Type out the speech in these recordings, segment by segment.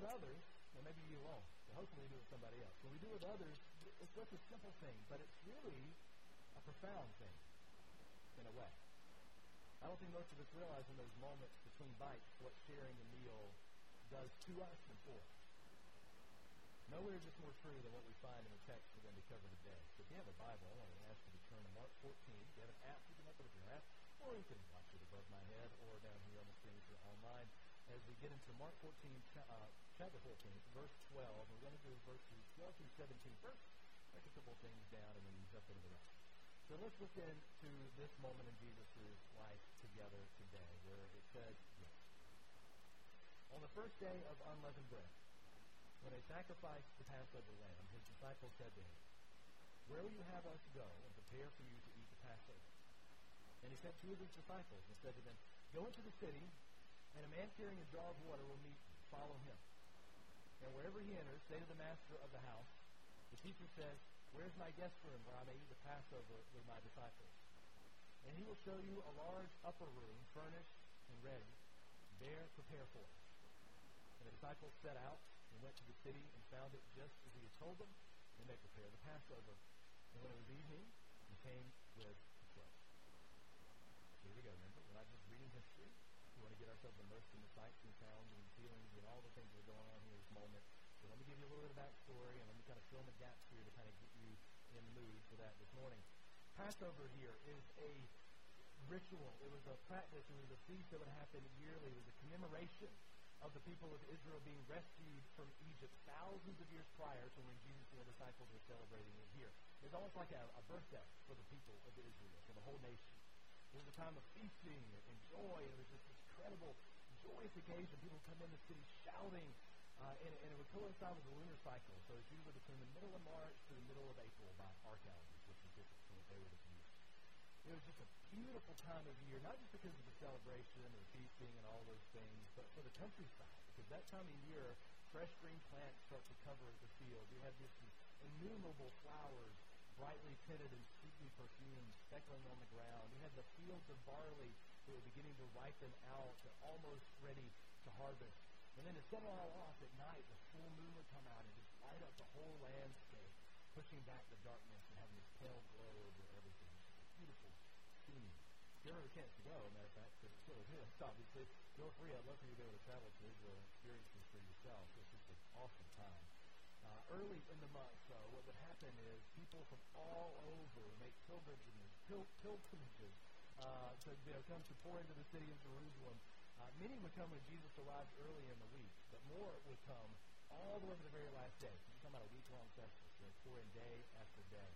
with others, well, maybe you won't. But hopefully we do it with somebody else. When we do it with others, it's just a simple thing, but it's really a profound thing in a way. I don't think most of us realize in those moments between bites what sharing a meal does to us and for us. Nowhere is this more true than what we find in the text we're going to cover today. So if you have a Bible, I want to ask you to turn to Mark 14. If you have an app, you can open up your app, or you can watch it above my head or down here on the screen if you're online. As we get into Mark 14, uh, chapter 14, verse 12, we're going to do verses 12 through 17. First, break a couple things down and then jump into the rest. So let's look into this moment in Jesus' life together today, where it says. On the first day of unleavened bread, when they sacrificed the Passover lamb, his disciples said to him, Where will you have us go and prepare for you to eat the Passover? And he sent two of his disciples and said to them, Go into the city, and a man carrying a jar of water will meet. Follow him. And wherever he enters, say to the master of the house, The teacher says, Where's my guest room where I may eat the Passover with my disciples? And he will show you a large upper room, furnished and ready. There prepare for it. And the disciples set out and went to the city and found it just as he had told them, and they prepared the Passover. And when it was evening, he came with the twelve. So here we go, remember? We're not just reading history. We want to get ourselves immersed in the sights and sounds and feelings and all the things that are going on here in this moment. So let me give you a little bit of backstory, and let me kind of fill in the gaps here to kind of get you in the mood for that this morning. Passover here is a ritual. It was a practice. It was a feast that would happen yearly. It was a commemoration of the people of Israel being rescued from Egypt thousands of years prior to when Jesus and the disciples were celebrating it here. It's almost like a, a birthday for the people of Israel, for the whole nation. It was a time of feasting and joy. It was just this incredible, joyous occasion. People come in the city shouting, uh, and, and, it would coincide with the lunar cycle. So it's usually between the middle of March to the middle of April by our calendars, which is different from what they would have used. It was just a beautiful time of year, not just because of the celebration and the feasting and all those things, but for the countryside. Because that time of year, fresh green plants start to cover the field. You have just innumerable flowers, brightly tinted and sweetly perfumed, speckling on the ground. You had the fields of barley that were beginning to ripen out, almost ready to harvest. And then to set it all off at night, the full moon would come out and just light up the whole landscape, pushing back the darkness and having this pale glow over everything. beautiful scene. If you ever have a chance to go, matter of fact, because it's still exists, obviously, feel free. I'd love for you to be able to travel to Israel and experience this for yourself. It's just an awesome time. Uh, early in the month, though, what would happen is people from all over make pilgrimages, pil- pilgrimages uh, to you come to pour into the city of Jerusalem uh, many would come when Jesus arrived early in the week, but more would come all the way to the very last day. You're talking about a week-long festival. So they pour in day after day.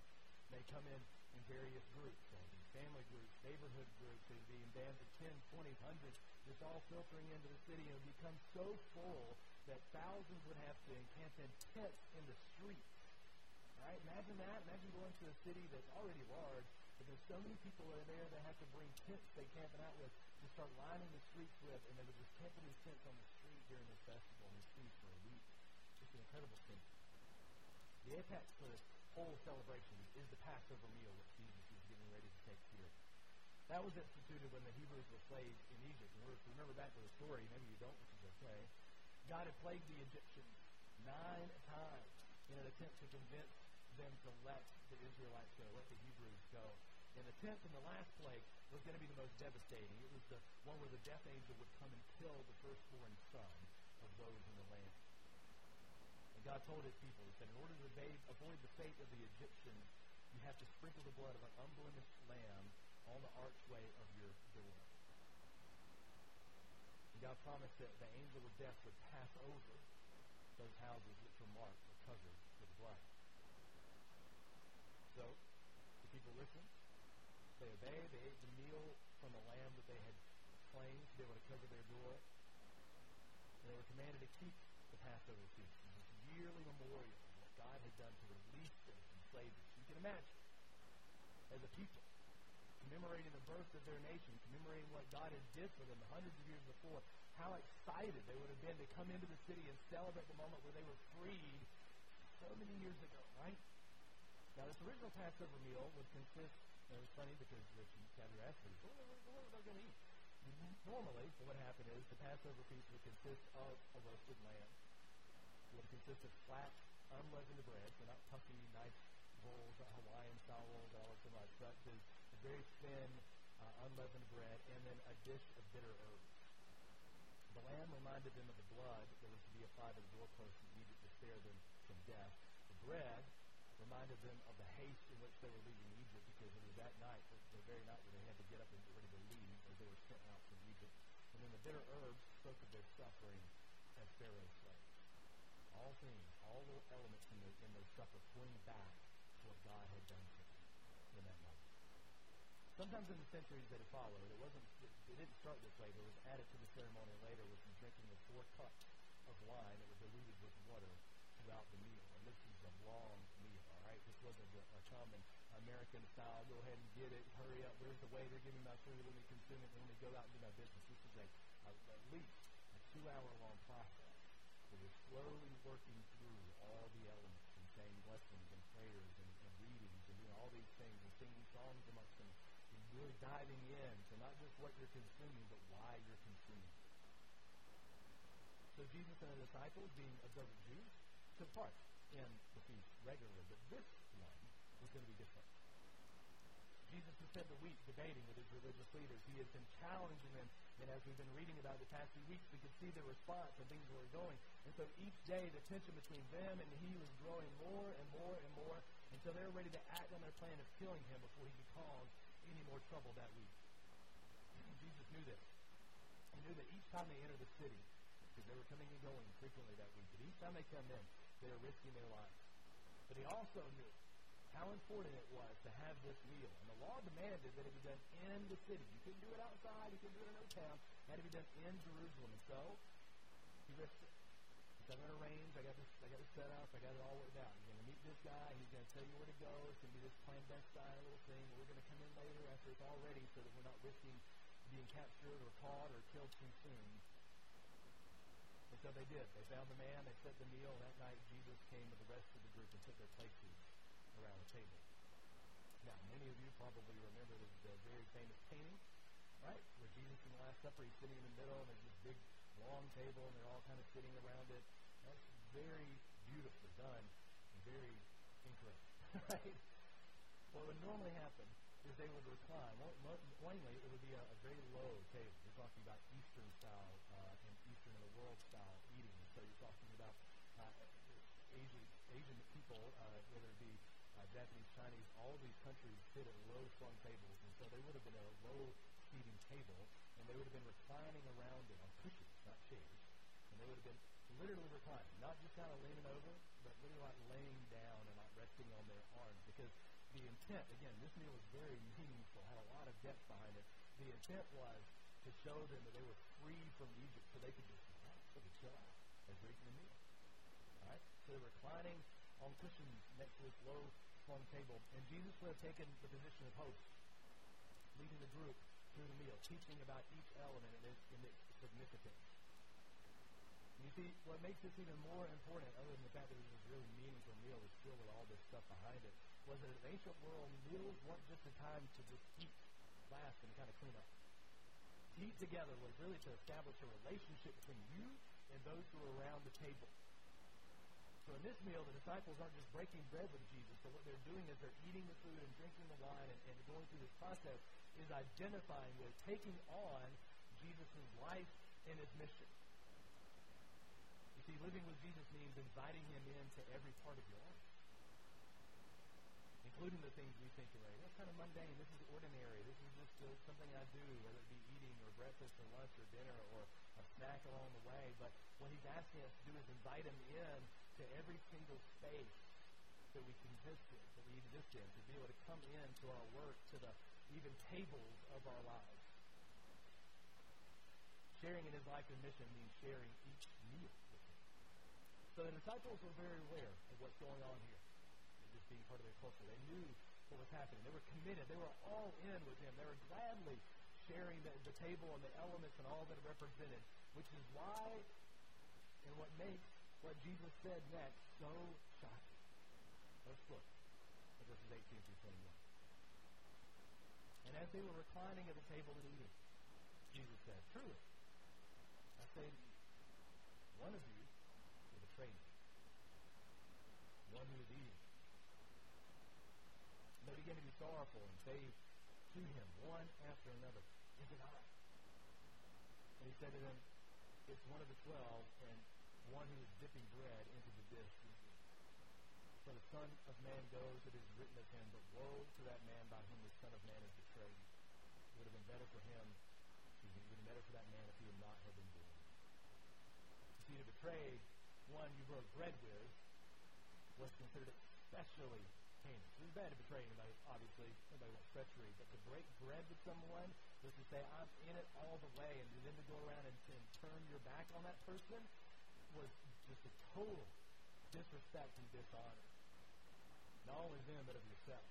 They come in in various groups. They'd be family groups, neighborhood groups. They'd be in bands of 10, 20, hundreds, just all filtering into the city. And become so full that thousands would have to encamp in tents in the streets. Right? Imagine that. Imagine going to a city that's already large, but there's so many people in there that have to bring tents they camping out with to start lining the streets with, and they would just camp in these tents on the street during this festival and this feast for a week. Just an incredible thing. The apex for this whole celebration is the Passover meal that Jesus is getting ready to take here. That was instituted when the Hebrews were slaves in Egypt. And remember back to the story, maybe you don't, which is okay. God had plagued the Egyptians nine times in an attempt to convince them to let the Israelites go, let the Hebrews go. And the tenth and the last plague was going to be the most devastating. It was the one where the death angel would come and kill the firstborn son of those in the land. And God told his people, he said, in order to avoid, avoid the fate of the Egyptians, you have to sprinkle the blood of an unblemished lamb on the archway of your door. And God promised that the angel of death would pass over those houses which were marked or covered with blood. So, the people listened. They obeyed. They ate the meal from the lamb that they had slain to be able to cover their door. And they were commanded to keep the Passover feast, this yearly memorial of what God had done to release them from slavery. You can imagine, as a people, commemorating the birth of their nation, commemorating what God had did for them hundreds of years before, how excited they would have been to come into the city and celebrate the moment where they were freed so many years ago, right? Now, this original Passover meal would consist, and it was funny because and Kathy asked me, what, what, what are they going to eat? Normally, what would happen is the Passover feast would consist of a roasted lamb, would consist of flat, unleavened bread, so not puffy, nice rolls, uh, Hawaiian style rolls, all so much, but the, the very thin, uh, unleavened bread, and then a dish of bitter herbs. The lamb reminded them of the blood that was to be applied to the doorpost in to spare them from death. The bread reminded them of the haste in which they were leaving Egypt because it was that night, the, the very night where they had to get up and get ready to leave as they were sent out from Egypt. And then the bitter herbs spoke of their suffering as Pharaoh's slaves. All things, all the elements in, the, in their supper pointing back to what God had done for them in that moment. Sometimes in the centuries that had followed, it wasn't it, it didn't start this way, but it was added to the ceremony later with the drinking of four cups of wine that were diluted with water throughout the meal. And this is a long right? This wasn't a, a common American style, go ahead and get it, hurry up, where's the waiter, give me my food, let me consume it, let me go out and do my business. This is a, a at least a two-hour-long process where you're slowly working through all the elements and saying blessings and prayers and, and readings and doing all these things and singing songs amongst them and really diving in to not just what you're consuming, but why you're consuming. So Jesus and the disciples, being observant Jews, took part in the feast regularly, but this one was going to be different. Jesus has spent the week debating with his religious leaders. He has been challenging them, and as we've been reading about the past few weeks, we can see their response and things were going. And so each day, the tension between them and he was growing more and more and more until they were ready to act on their plan of killing him before he could cause any more trouble that week. And Jesus knew this. He knew that each time they entered the city, because they were coming and going frequently that week, but each time they come in, they were risking their lives. But he also knew how important it was to have this meal. And the law demanded that it be done in the city. You couldn't do it outside. You couldn't do it in no town. It had to be done in Jerusalem. And so he risked it. He said, I'm going to arrange. I got this. I got this set up. I got it all worked out. You're going to meet this guy. He's going to tell you where to go. It's going to be this clandestine little thing. We're going to come in later after it's all ready, so that we're not risking being captured or caught or killed too soon. So they did. They found the man. They set the meal. That night, Jesus came with the rest of the group and took their places around the table. Now, many of you probably remember the, the very famous painting, right? Where Jesus in the Last Supper, he's sitting in the middle, and there's this big, long table, and they're all kind of sitting around it. That's very beautifully done and very incorrect, right? What would normally happen is they would recline. Plainly, it would be a, a very low table. You're talking about Eastern style uh, and Eastern of the world style eating. So you're talking about uh, Asian, Asian people, uh, whether it be uh, Japanese, Chinese, all of these countries sit at low slung tables, and so they would have been at a low seating table, and they would have been reclining around it on cushions, not chairs, and they would have been literally reclining, not just kind of leaning over, but literally like laying down and like resting on their arms, because the intent, again, this meal was very meaningful, had a lot of depth behind it. The intent was to show them that they were free from Egypt, so they could just relax, they could chill out as they're eating the meal. Right, so they're reclining on cushions next to this low slung table. And Jesus would have taken the position of host, leading the group through the meal, teaching about each element and its, and its significance. And you see, what makes this even more important, other than the fact that it was a really meaningful meal, was filled with all this stuff behind it, was that in the ancient world, meals weren't just a time to just eat, last, and kind of clean up. Eat together was really to establish a relationship between you and those who are around the table. So in this meal, the disciples aren't just breaking bread with Jesus, but what they're doing is they're eating the food and drinking the wine and, and going through this process is identifying with, taking on Jesus' life and his mission. You see, living with Jesus means inviting him into every part of your life, including the things we think are. That's kind of mundane. This is ordinary. This is just uh, something I do, whether it be eating or breakfast or lunch or dinner or a snack along the way. But what he's asking us to do is invite him in to every single space that we exist in, that we exist in, to be able to come into our work, to the even tables of our lives. Sharing in his life and mission means sharing each meal with him. So the disciples were very aware of what's going on here, being part of their culture. They knew what was happening. They were committed. They were all in with him. They were gladly sharing the, the table and the elements and all that it represented, which is why and what makes what Jesus said next so shocking. Let's look at verses 18 through 21. And as they were reclining at the table and eating, Jesus said, Truly, I say to you, one of you will betray me. Began to be sorrowful and say to him one after another, Is it I? And he said to them, It's one of the twelve, and one who is dipping bread into the dish. For the Son of Man goes, it is written of him, but woe to that man by whom the Son of Man is betrayed. It would have been better for him, it would have been better for that man if he would not have been born. You see, to betray one you broke bread with was considered especially heinous. It was bad to betray anybody, obviously. Nobody wants treachery. But to break bread with someone was to say, I'm in it all the way, and then to go around and, and turn your back on that person was just a total disrespect and dishonor. Not only them, but of yourself.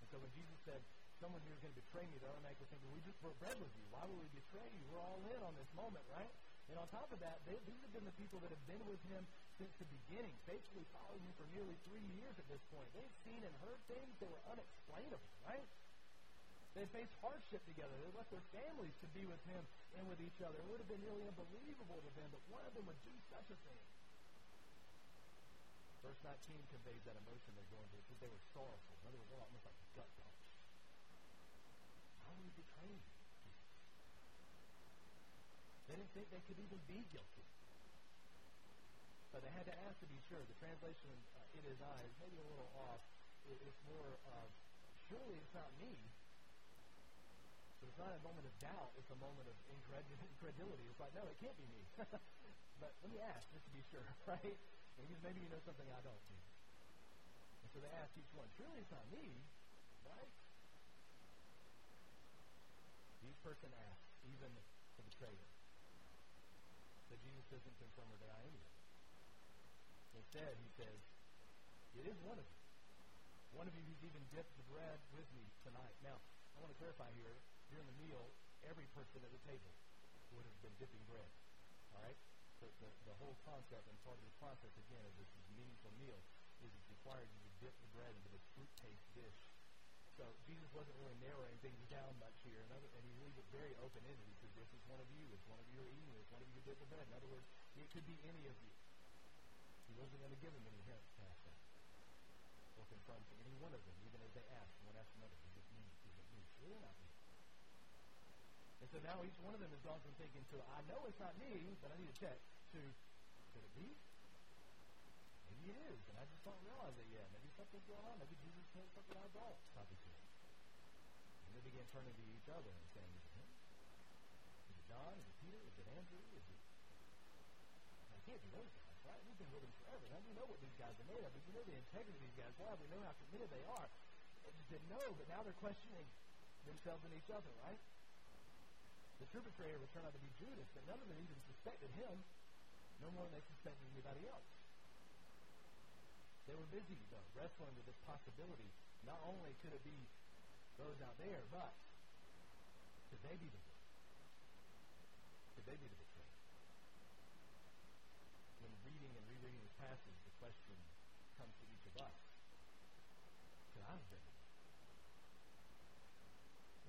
And so when Jesus said, someone here is going to betray me, the automatically think, well, we just broke bread with you. Why would we betray you? We're all in on this moment, right? And on top of that, they, these have been the people that have been with him since the beginning, faithfully following him for nearly three years at this point. They've seen and heard things that were unexplainable, right? They faced hardship together. They left their families to be with him and with each other. It would have been nearly unbelievable to them, that one of them would do such a thing. Verse 19 conveys that emotion they're going through because they were sorrowful. In other words, they're almost like gut punch. How would we betray you? They didn't think they could even be guilty. But they had to ask to be sure. The translation, uh, it is I, is maybe a little off. It, it's more of, surely it's not me. So it's not a moment of doubt. It's a moment of incredulity. It's like, no, it can't be me. but let me ask just to be sure, right? Because maybe you know something I don't. And so they ask each one, surely it's not me, right? Each person asks, even the betrayer. But Jesus doesn't confirm or deny any of it. Instead, he says, it is one of you. One of you who's even dipped the bread with me tonight. Now, I want to clarify here, during the meal, every person at the table would have been dipping bread. All right? the, the, the whole concept and part of this process, again, of this meaningful meal is it's required you to dip the bread into this fruit taste dish. So Jesus wasn't really narrowing things down much here, and, other, and he leaves it very open-ended. He says, this is one of you, it's one of you are eating this, one of you dip the bread. In other words, it could be any of you. Wasn't going to give them any hints past that. Or confirm to any one of them, even as they asked, one after another, is it me? Is it me? Sure not me. And so now each one of them has gone from thinking to, I know it's not me, but I need to check, to, could it be? Maybe it is, and I just don't realize it yet. Maybe something's going on. Maybe Jesus knows something I don't. Probably to And they began turning to each other and saying, Is it him? Is it John? Is it Peter? Is it Andrew? Is it... I can't be those guys, right? We've been with them forever. Now we know what these guys are made of. We know the integrity these guys. Why? We know how committed they are. They didn't know, but now they're questioning themselves and each other, right? The true betrayer would turn out to be Judas, but none of them even suspected him, no more than they suspected anybody else. They were busy, though, wrestling with this possibility. Not only could it be those out there, but could they be the one? Could they be the betrayer? When reading and rereading this passage, the question comes to each of us. Could I have been?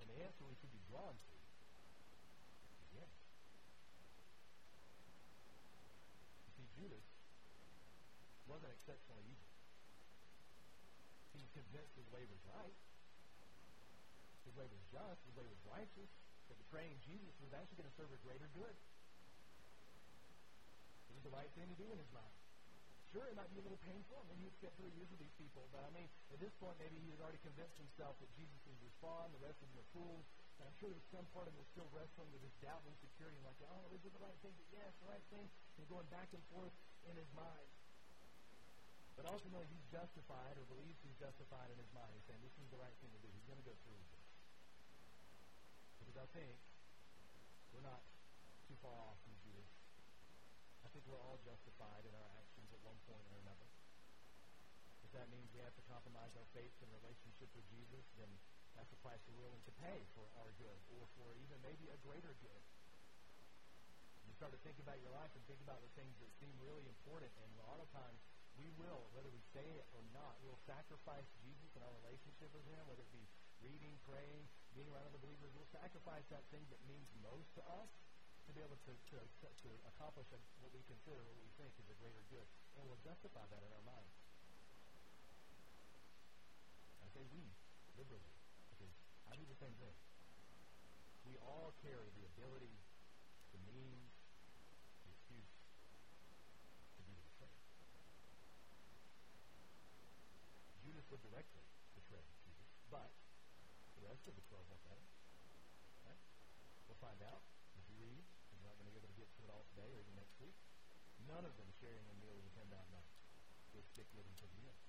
And the answer we should be drawn to Yes, see Judas wasn't exceptionally evil. He was convinced his way was right. His way was just. His way was righteous. That betraying Jesus was actually going to serve a greater good. It was the right thing to do in his mind. Sure, it might be a little painful. I mean, he spent three years with these people. But, I mean, at this point, maybe he had already convinced himself that Jesus was his fraud, the rest of them were fools. And I'm sure there's some part of him still wrestling with his doubt and insecurity. Like, oh, is it the right thing? But yes, the right thing. And going back and forth in his mind. But ultimately, he's justified or believes he's justified in his mind. He's saying, this is the right thing to do. He's going to go through with this. Because I think we're not too far off from Judas. I think we're all justified in our actions at one point or another. If that means we have to compromise our faith and relationship with Jesus, then that's the price we're willing to pay for our good or for even maybe a greater good You start to think about your life and think about the things that seem really important. And a lot of times we will, whether we say it or not, we'll sacrifice Jesus and our relationship with him, whether it be reading, praying, being around other believers. We'll sacrifice that thing that means most to us to be able to, to, to accomplish what we consider, what we think is a greater good. And we'll justify that in our minds. I say we liberally, because I do the same thing. We all carry the ability, the means, the excuse to be betrayed. Judas would directly betray Jesus, but the rest of the twelve went better. Right? We'll find out as we read. Get to it all today or even next week. None of them sharing a meal with him that night. They stick with him to the end.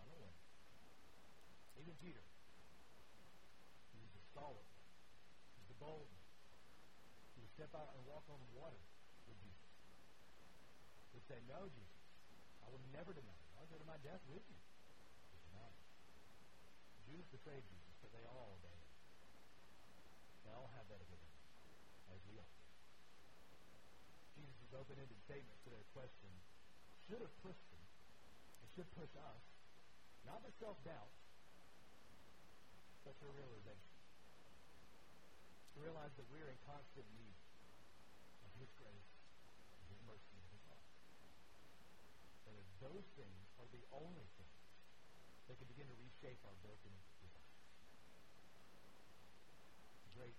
I don't win. Even Peter. He was the stalwart. He was the bold. He would step out and walk on the water with Jesus. He would say, No, Jesus, I will never deny you. I'll go to my death with you. He denied. Judas betrayed Jesus, but they all obeyed him. They all have that ability, as we all do. Open-ended statement to their question should have pushed them. It should push us, not for self-doubt, but for realization. To realize that we're in constant need of His grace, and His mercy, and His love. And that those things are the only things that can begin to reshape our broken great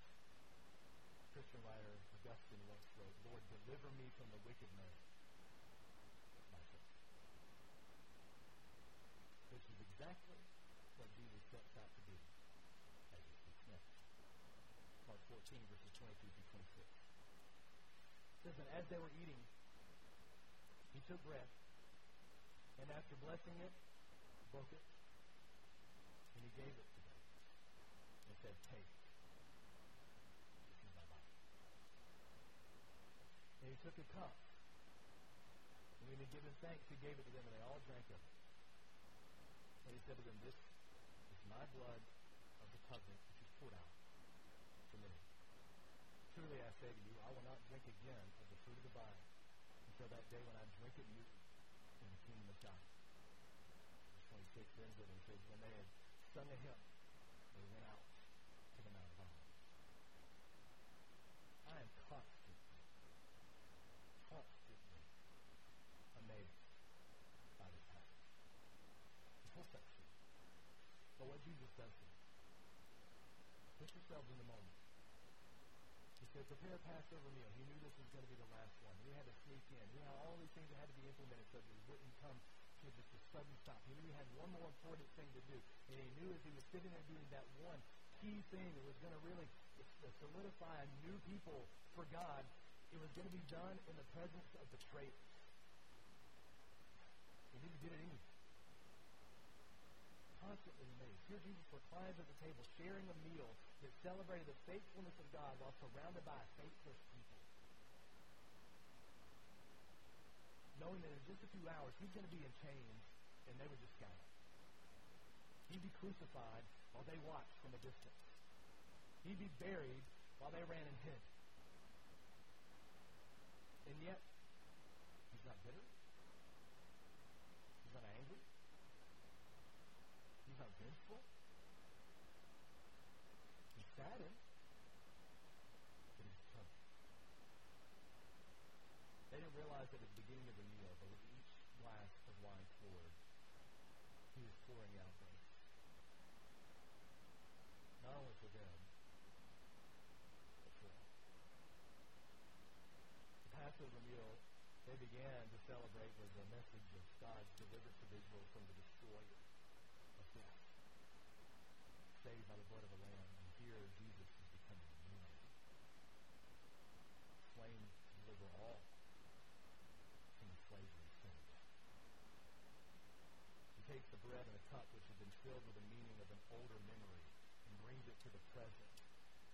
Christian writer Augustine once wrote, Lord, deliver me from the wicked man, myself. Which is exactly what Jesus sets out to do as he speaks. Mark 14, verses 22 through 26. It says that as they were eating, he took bread, and after blessing it, broke it, and he gave it to them, and said, Take. This is my body. And he took a cup, and when he had given thanks, he gave it to them, and they all drank of it. And he said to them, This is my blood of the covenant, which is poured out for many. Truly I say to you, I will not drink again of the fruit of the vine until that day when I drink it new in the kingdom of God. Verse 26 ends it and says, When they had sung a hymn, they went out to the Mount of Olives. I am constantly, constantly amazed by this passage. The whole section. But what Jesus does here. Put yourselves in the moment. He said, prepare a Passover meal. He knew this was going to be the last one. He had to sneak in. He had all these things that had to be implemented so that it wouldn't come to just a sudden stop. He knew he had one more important thing to do. And he knew as he was sitting there doing that one key thing that was going to really solidify a new people for God, it was going to be done in the presence of betrayers. He knew he did it anyway constantly amazed. Here Jesus reclines at the table, sharing a meal that celebrated the faithfulness of God while surrounded by a faithless people. Knowing that in just a few hours he's going to be in chains and they would just scatter. He'd be crucified while they watched from a distance. He'd be buried while they ran and hid. And yet, he's not bitter. He's not angry. He's not vengeful. He's saddened. Eh? But he's determined. They didn't realize that at the beginning of the meal, but with each glass of wine poured, he was pouring out grace. Not only for them, but for all. The Passover meal they began to celebrate was a message of God's deliverance of Israel from the destroyer of death, saved by the blood of a lamb. And here Jesus is becoming a new man, slain to deliver all from the slavery of sin. He takes the bread and a cup which had been filled with the meaning of an older memory and brings it to the present,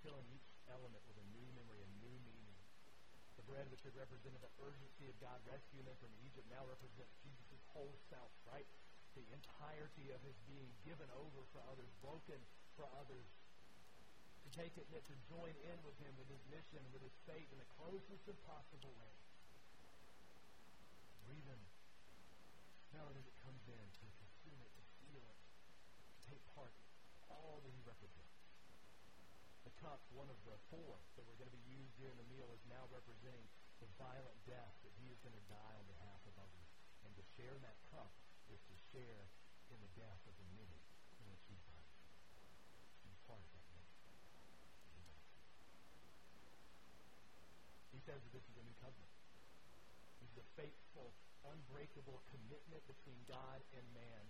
filling each element with a new memory, a new meaning. Bread which had represented the urgency of God rescuing them from Egypt now represents Jesus' whole self, right? the entirety of his being given over for others, broken for others, to take it and to join in with him with his mission, with his fate in the closest of possible ways. Breathe in, smell it as it comes in, to consume it, to feel it, to take part in all that he represents. Cup, one of the four that were going to be used during the meal, is now representing the violent death that he is going to die on behalf of others. And to share in that cup is to share in the death of the many. He. He says that this is a new covenant. This is a faithful, unbreakable commitment between God and man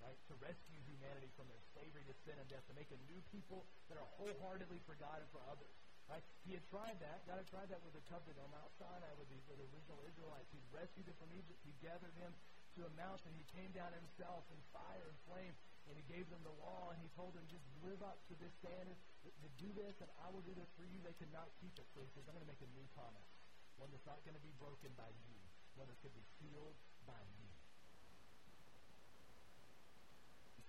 right? To rescue humanity from their slavery to sin and death, to make a new people that are wholeheartedly for God and for others. Right? He had tried that. God had tried that with the covenant on Mount Sinai with the, the original Israelites. He rescued them from Egypt. He gathered them to a mountain. He came down himself in fire and flame, and he gave them the law, and he told them, just live up to this standard, to do this, and I will do this for you. They could not keep it. So he says, I'm going to make a new promise, one that's not going to be broken by you, one that's going to be sealed by me.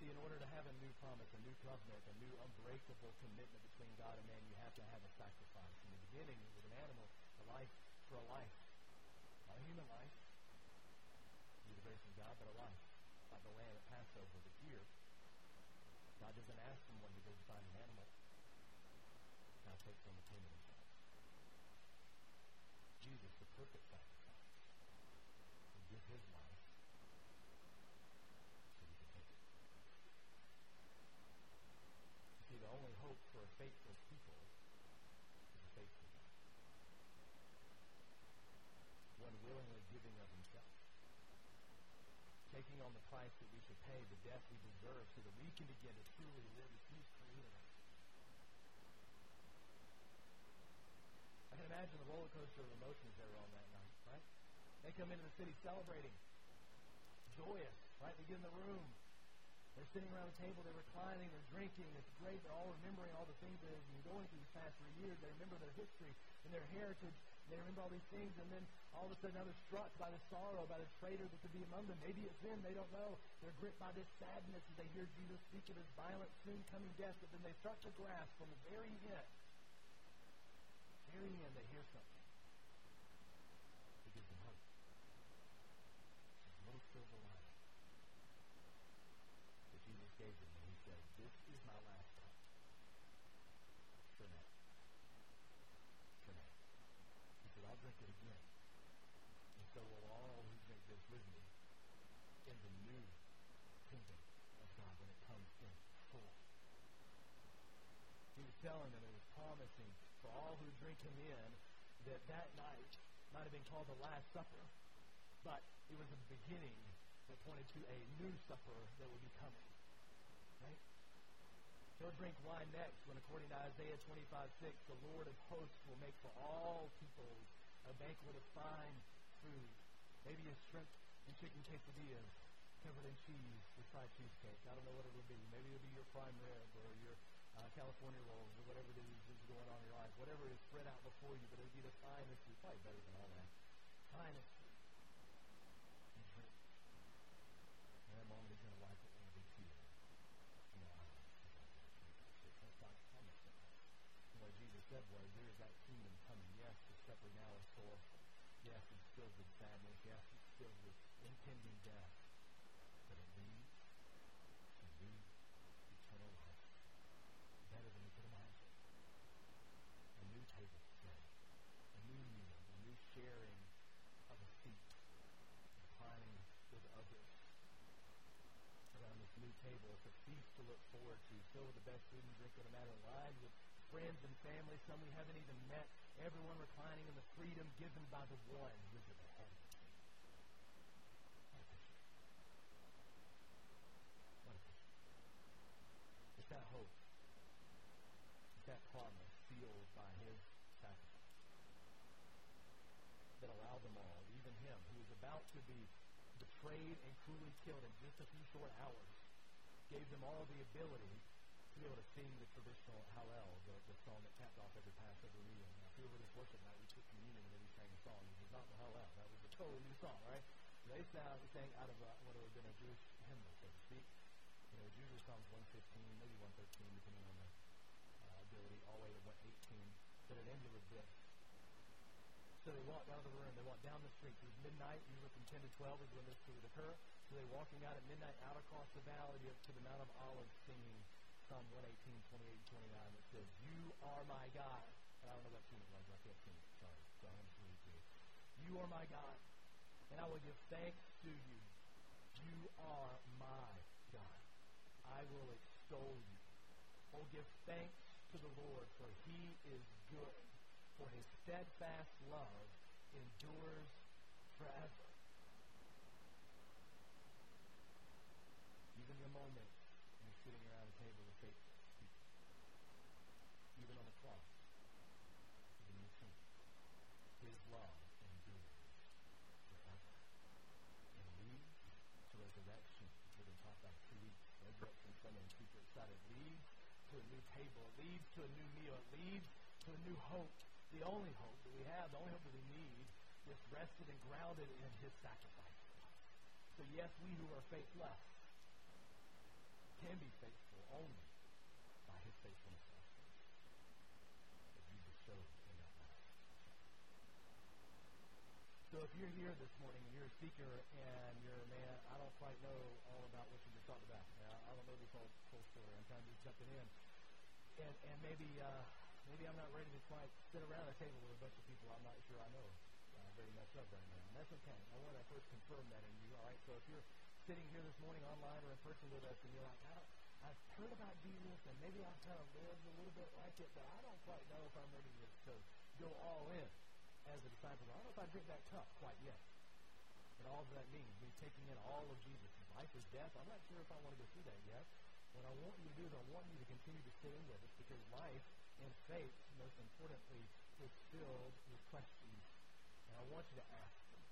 See, in order to have a new promise, a new covenant, a new unbreakable commitment between God and man, you have to have a sacrifice. In the beginning, with an animal, a life for a life. Not a human life, due the grace of God, but a life. Like the lamb at Passover. But here, God doesn't ask someone to go find an animal. God takes on the pain of himself. Jesus, the perfect sacrifice, will give his life see, the only hope for a faithful people is a faithful God. One willingly giving of himself. Taking on the price that we should pay, the death we deserve, so that we truly he's created us. I can imagine the roller coaster of emotions they were on that night, right? They come into the city celebrating, joyous, right? They get in the room, they're sitting around the table, they're reclining, they're drinking. It's great. They're all remembering all the things that they've been going through these past three years. They remember their history and their heritage. They remember all these things, and then all of a sudden now they're struck by the sorrow, by the traitor that could be among them. Maybe it's them, they don't know. They're gripped by this sadness as they hear Jesus speak of his violent, soon coming death, but then they start to grasp from the very end, very end, they hear something. It gives them hope. It's a little silver lining. Jesus gave him, and he said, This is my last time. For now. For now. He said, I'll drink it again. And so will this with me in the new kingdom of God when it comes in full. He was telling them, and was promising for all who drink him in that that night might have been called the Last Supper, but it was a beginning that pointed to a new supper that would be coming. Right? He'll drink wine next when, according to Isaiah 25, 6, the Lord of hosts will make for all peoples a banquet of fine food. Maybe a shrimp and chicken quesadillas covered in cheese with fried cheesecake. I don't know what it will be. Maybe it'll be your prime rib or your uh, California rolls or whatever it is that's going on in your life. Whatever is spread out before you, but it'll be the finest food. Probably better than all that. Finest Jesus said was, there is that kingdom coming. Yes, the supper now is sorrowful. Filled with sadness. Yes, it's filled with impending death. But it leads to new eternal life. Better than you could imagine. A new table set. A new meal. A new sharing of a seat. Reclining with others around this new table. It's a feast to look forward to, filled with the best food and drink, no matter lined with friends and family, some we haven't even met, everyone reclining in the freedom given by the one who is at the head. What a picture. It's that hope. It's that promise sealed by his sacrifice that allowed them all, even him, who was about to be betrayed and cruelly killed in just a few short hours, gave them all the ability be able to sing the traditional Hallel, the, the song that capped off every Passover meal. Now, if you were this worship night, we took communion and then we sang a song. It was not the Hallel. That was a totally new song, right? They sang, sang out of uh, what would have been a Jewish hymnal, so to speak. You know, usually Psalms 115, maybe 113, depending on the uh, ability, all the way to 118. But it ended with this. So they walked out of the room. They walked down the street. It was midnight. Usually from 10 to 12 is when this would occur. So they're walking out at midnight out across the valley up to the Mount of Olives singing Psalm 118, 28, 29 that says, You are my God. And I don't know what tune it was. I can't sing. Sorry. So I'm just read to you. You are my God, and I will give thanks to you. You are my God. I will extol you. Oh, give thanks to the Lord, for he is good, for his steadfast love endures forever. Even the moment you're sitting around a table with faithful people, even on the cross, even you sing, his love endures forever. And leads to resurrection. We've been talking about two weeks. Resurrection Sunday, and super excited. Leads to a new table. It leads to a new meal. It leads to a new hope. The only hope that we have, the only hope that we need, is rested and grounded in his sacrifice. So yes, we who are faithless can be faithful only by his faithfulness to us that Jesus showed in that last So if you're here this morning and you're a seeker and you're a man, I don't quite know all about what you just talked about. I don't know this whole, whole story. I'm kind of just jumping in. And, and maybe, uh, maybe I'm not ready to quite sit around a table with a bunch of people I'm not sure I know uh, very much of right now. And that's okay. I want to first confirm that in you. All right. So if you're sitting here this morning online or in person with us and you're like, I don't, I've heard about Jesus and maybe I've kind of lived a little bit like it, but I don't quite know if I'm ready to, to go all in as a disciple. I don't know if I drink that cup quite yet. And all that means, me taking in all of Jesus' life or death. I'm not sure if I want to go through that yet. What I want you to do is I want you to continue to sit in with us because life and faith, most importantly, is filled with questions. And I want you to ask them.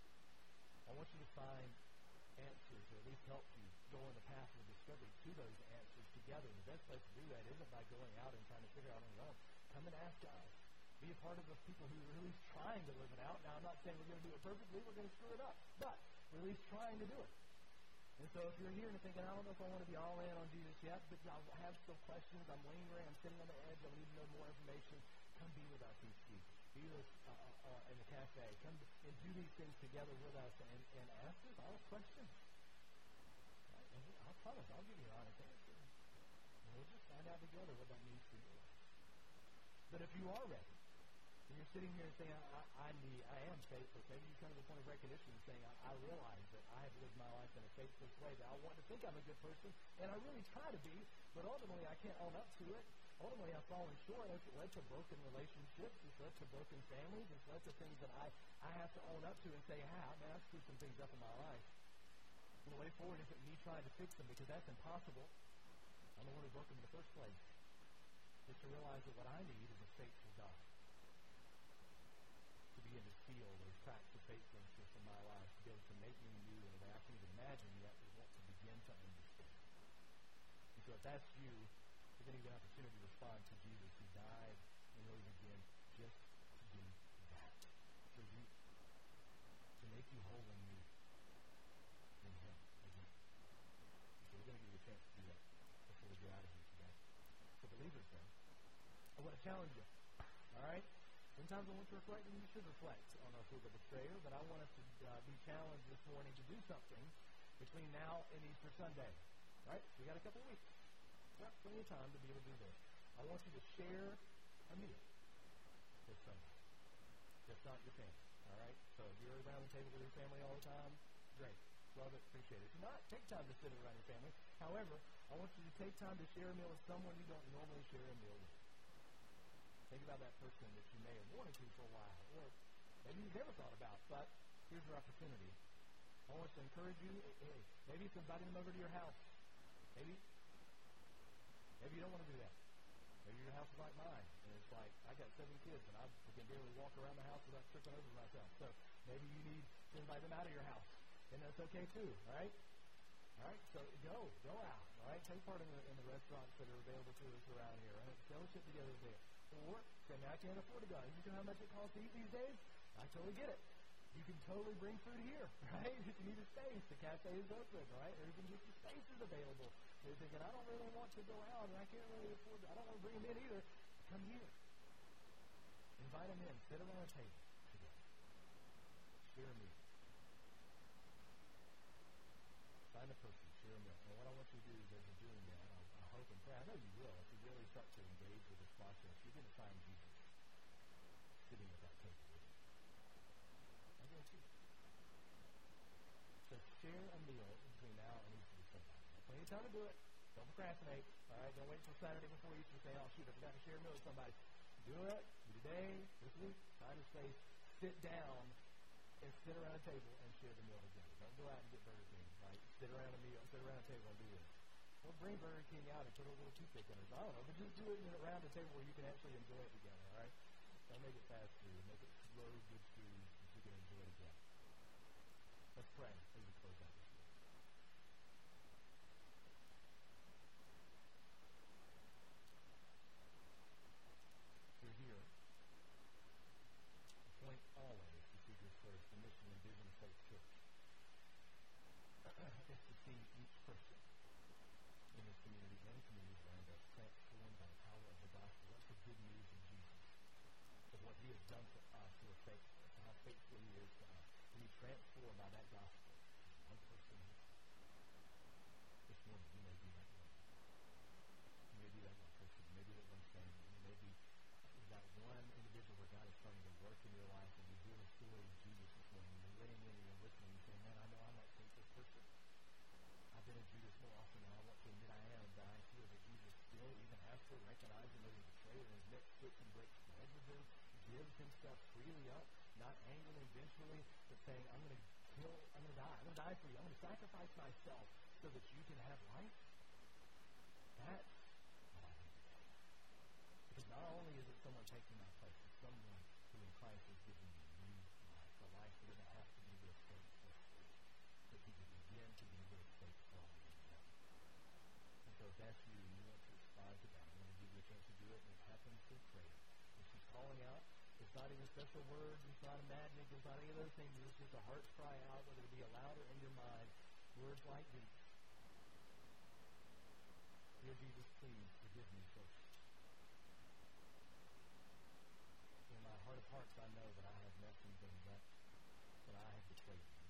I want you to find answers, or at least help you go on the path of discovery to those answers together. The best place to do that isn't by going out and trying to figure out on your own. Come and ask us. Be a part of those people who are really trying to live it out. Now, I'm not saying we're going to do it perfectly. We're going to screw it up. But we're at least trying to do it. And so if you're here and thinking, I don't know if I want to be all in on Jesus yet, but I have still questions, I'm lingering, I'm sitting on the edge, I need to know more information, come be with us each week. Be with us uh, uh, uh, in the cafe. Come and do these things together with us and, and ask us all questions. Right? And I'll promise, I'll give you an honest answer. And we'll just find out together what that means for you. But if you are ready, and you're sitting here saying, I, I need, I am faithless. Maybe you come to the point of recognition and saying, I, I realize that I have lived my life in a faithless way, that I want to think I'm a good person, and I really try to be, but ultimately I can't own up to it. Ultimately, I've fallen short. It's led to broken relationships. It's led to broken families. It's led to things that I, I have to own up to and say, ah, man, I've screwed some things up in my life. And the way forward isn't me trying to fix them because that's impossible. I'm the one who broke them in the first place. It's to realize that what I need is a faithful God feel those cracks of faithfulness in my life, to be able to make me new in a way I can't imagine yet, but want to begin to understand. And so if that's you, you're going to get an opportunity to respond to Jesus who died and rose again just to do that. For you, to make you whole and new in Him again. So we're going to give you a chance to do that before we get out of here today. For believers, then, I want to challenge you. All right? Sometimes I want to reflect, and you should reflect on our fruit of betrayer, but I want us to uh, be challenged this morning to do something between now and Easter Sunday. Right? We got a couple weeks. Got plenty of time to be able to do this. I want you to share a meal this Sunday. Just not your family. All right? So if you're around the table with your family all the time, great. Love it, appreciate it. If not, take time to sit around your family. However, I want you to take time to share a meal with someone you don't normally share a meal with. Think about that person that you may have wanted to for a while, or maybe you've never thought about, but here's your opportunity. I want to encourage you. Hey, maybe it's inviting them over to your house. Maybe, maybe you don't want to do that. Maybe your house is like mine, and it's like I got seven kids, and I can barely walk around the house without tripping over myself. So maybe you need to invite them out of your house, and that's okay too. All right. All right, so go, go out. All right, take part in the in the restaurants that are available to us around here. All right, fellowship together there. Or say, man, I can't afford to go. You know how much it costs to eat these days? I totally get it. You can totally bring food here, right? If you need a space, the cafe is open, right? Or even just the space is available. They're thinking, I don't really want to go out, and I can't really afford. To, I don't want to bring them in either. Come here. Invite them in. Sit around a table together. Share a meal. Find a person. Share a meal. And what I want you to do is, as you're doing that, I, And pray. I know you will. If you really start to engage with this process, you're going to find Jesus sitting at that table with you. I guarantee you. So share a meal between now and Easter Sunday. Plenty of time to do it. Don't procrastinate. All right, don't wait until Saturday before Easter to say, oh, shoot, I forgot to share a meal with somebody. Do it today, this week, time and space. Sit down and sit around a table and share the meal together. Don't go out and get Burger King, right? Sit around a meal, sit around a table and do this. Or bring Burger King out and put a little toothpick in it. I don't know, but just do it around a table where you can actually enjoy it together, all right? Don't make it fast food. Make it slow, good food that you can enjoy together. Let's pray as we close out this week. You're here. The point always to seek your first, the mission and vision of Faith Church is to see each person in this community and communities around us transformed by the power of the gospel. That's the good news of Jesus, of what has done for us who are and how faithful he is to us. And be transformed by that gospel. One person. This morning, you may be that one. You may be that one person. You may be that one family. You may be that one individual where God is starting to work in your life and you hear the story of Jesus this morning. You're laying in and you're listening and saying, man, I know I'm that faithful person. I've been a Judas more often than I want to admit I am, but I feel that Jesus still even has to recognize him as a betrayer and his neck splits and breaks bread with him, gives himself freely up, not angling vengefully, but saying, I'm going to kill, I'm going to die. I'm going to die for you. I'm going to sacrifice myself so that you can have life. That's what I you. Because not only is it someone taking my place, it's someone who in Christ has given me new life, a life that doesn't have to be this faith for free, he can begin to be this faith for all. And so if that's you, you want to respond to that, I'm going to give you a chance to do it, and it happens through prayer. If she's calling out, it's not even special words, it's not a magic, it's not any of those things, it's just a heart cry out, whether it be aloud or in your mind, words like these. Dear Jesus, please forgive me first. In my heart of hearts, I know that I have messed some things up, that I have betrayed you,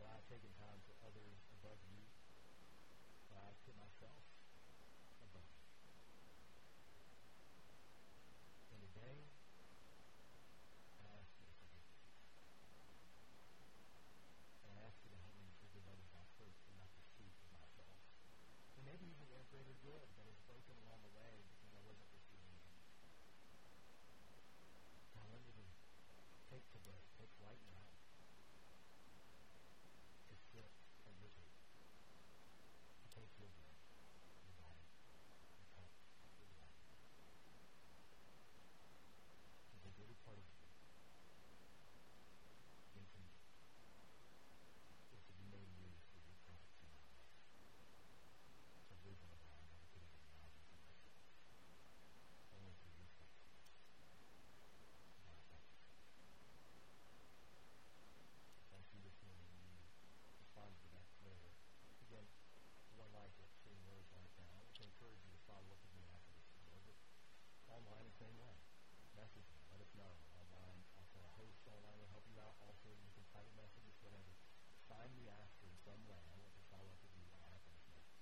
that I've taken time for others above you, that I've put myself above you. And today, I ask you to forgive me. And I ask you to help me forgive others I've hurt in my pursuit of myself. And maybe even a greater good that is broken along the way because I wasn't pursuing you. God, let me to take today, take right now, to sit at your table, to take your bread, your body, your cup, your blood, to take every part of you into me, is to be made new through your presence in my life. It's a vision of how I never could have imagined for myself. Only through your faithfulness. God, thank you. Thank you this morning when you responded to that prayer. Again, one like it, saying words like that. I want to encourage you to follow up with me after this meal. But online the same way. Message me. Let us know. Online, also a host online will help you out. Also, you can private messages, whatever. Find me after in some way. I want to follow up with you what happens next.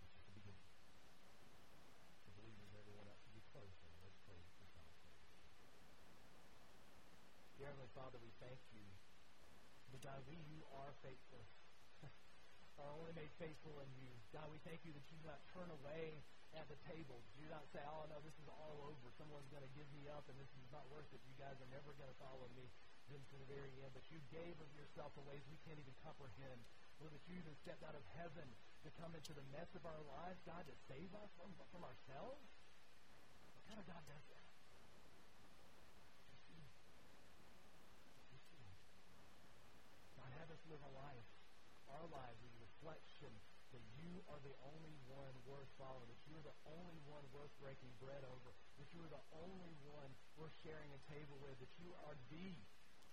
It's just the beginning. For believers, everyone else to be close. So let's pray for final prayer. Dear Heavenly Father, we thank you because we, you are faithful. are only made faithful in you. God, we thank you that you do not turn away at the table. You do not say, oh, no, this is all over. Someone's going to give me up, and this is not worth it. You guys are never going to follow me then to the very end. But you gave of yourself in ways we can't even comprehend. Lord, that you even stepped out of heaven to come into the mess of our lives, God, to save us from, from ourselves? What kind of God does that? Just you. Just you. God, have us live a life, our lives, as a reflection that you are the only one worth following, that you are the only one worth breaking bread over, that you are the only one worth sharing a table with, that you are the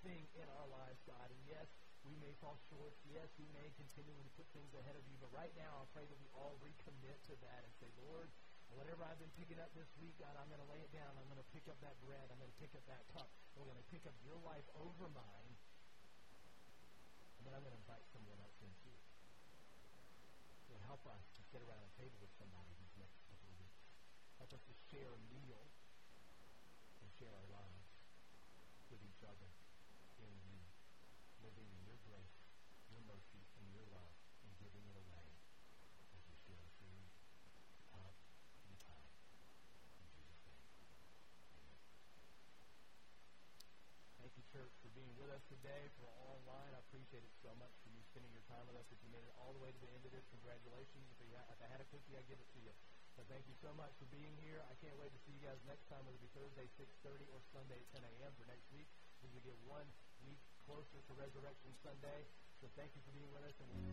thing in our lives, God. And yes, we may fall short. Yes, we may continually put things ahead of you. But right now, I pray that we all recommit to that and say, Lord, whatever I've been picking up this week, God, I'm going to lay it down. I'm going to pick up that bread. I'm going to pick up that cup. We're going to pick up your life over mine. And then I'm going to invite someone else in too. So help us to sit around a table with somebody these next couple of weeks. Help us to share a meal and share our lives with each other in you, living in your grace, your mercy, and your love, and giving it away as we share the food, the cup, and time. In Jesus' name. Amen. Thank you, church, for being with us today, for online appreciate it so much for you spending your time with us. If you made it all the way to the end of this, congratulations. If, you, if I had a cookie, I'd give it to you. But thank you so much for being here. I can't wait to see you guys next time, whether it be Thursday, 6.30 or Sunday at 10 a.m. for next week, as we get one week closer to Resurrection Sunday. So thank you for being with us. And we'll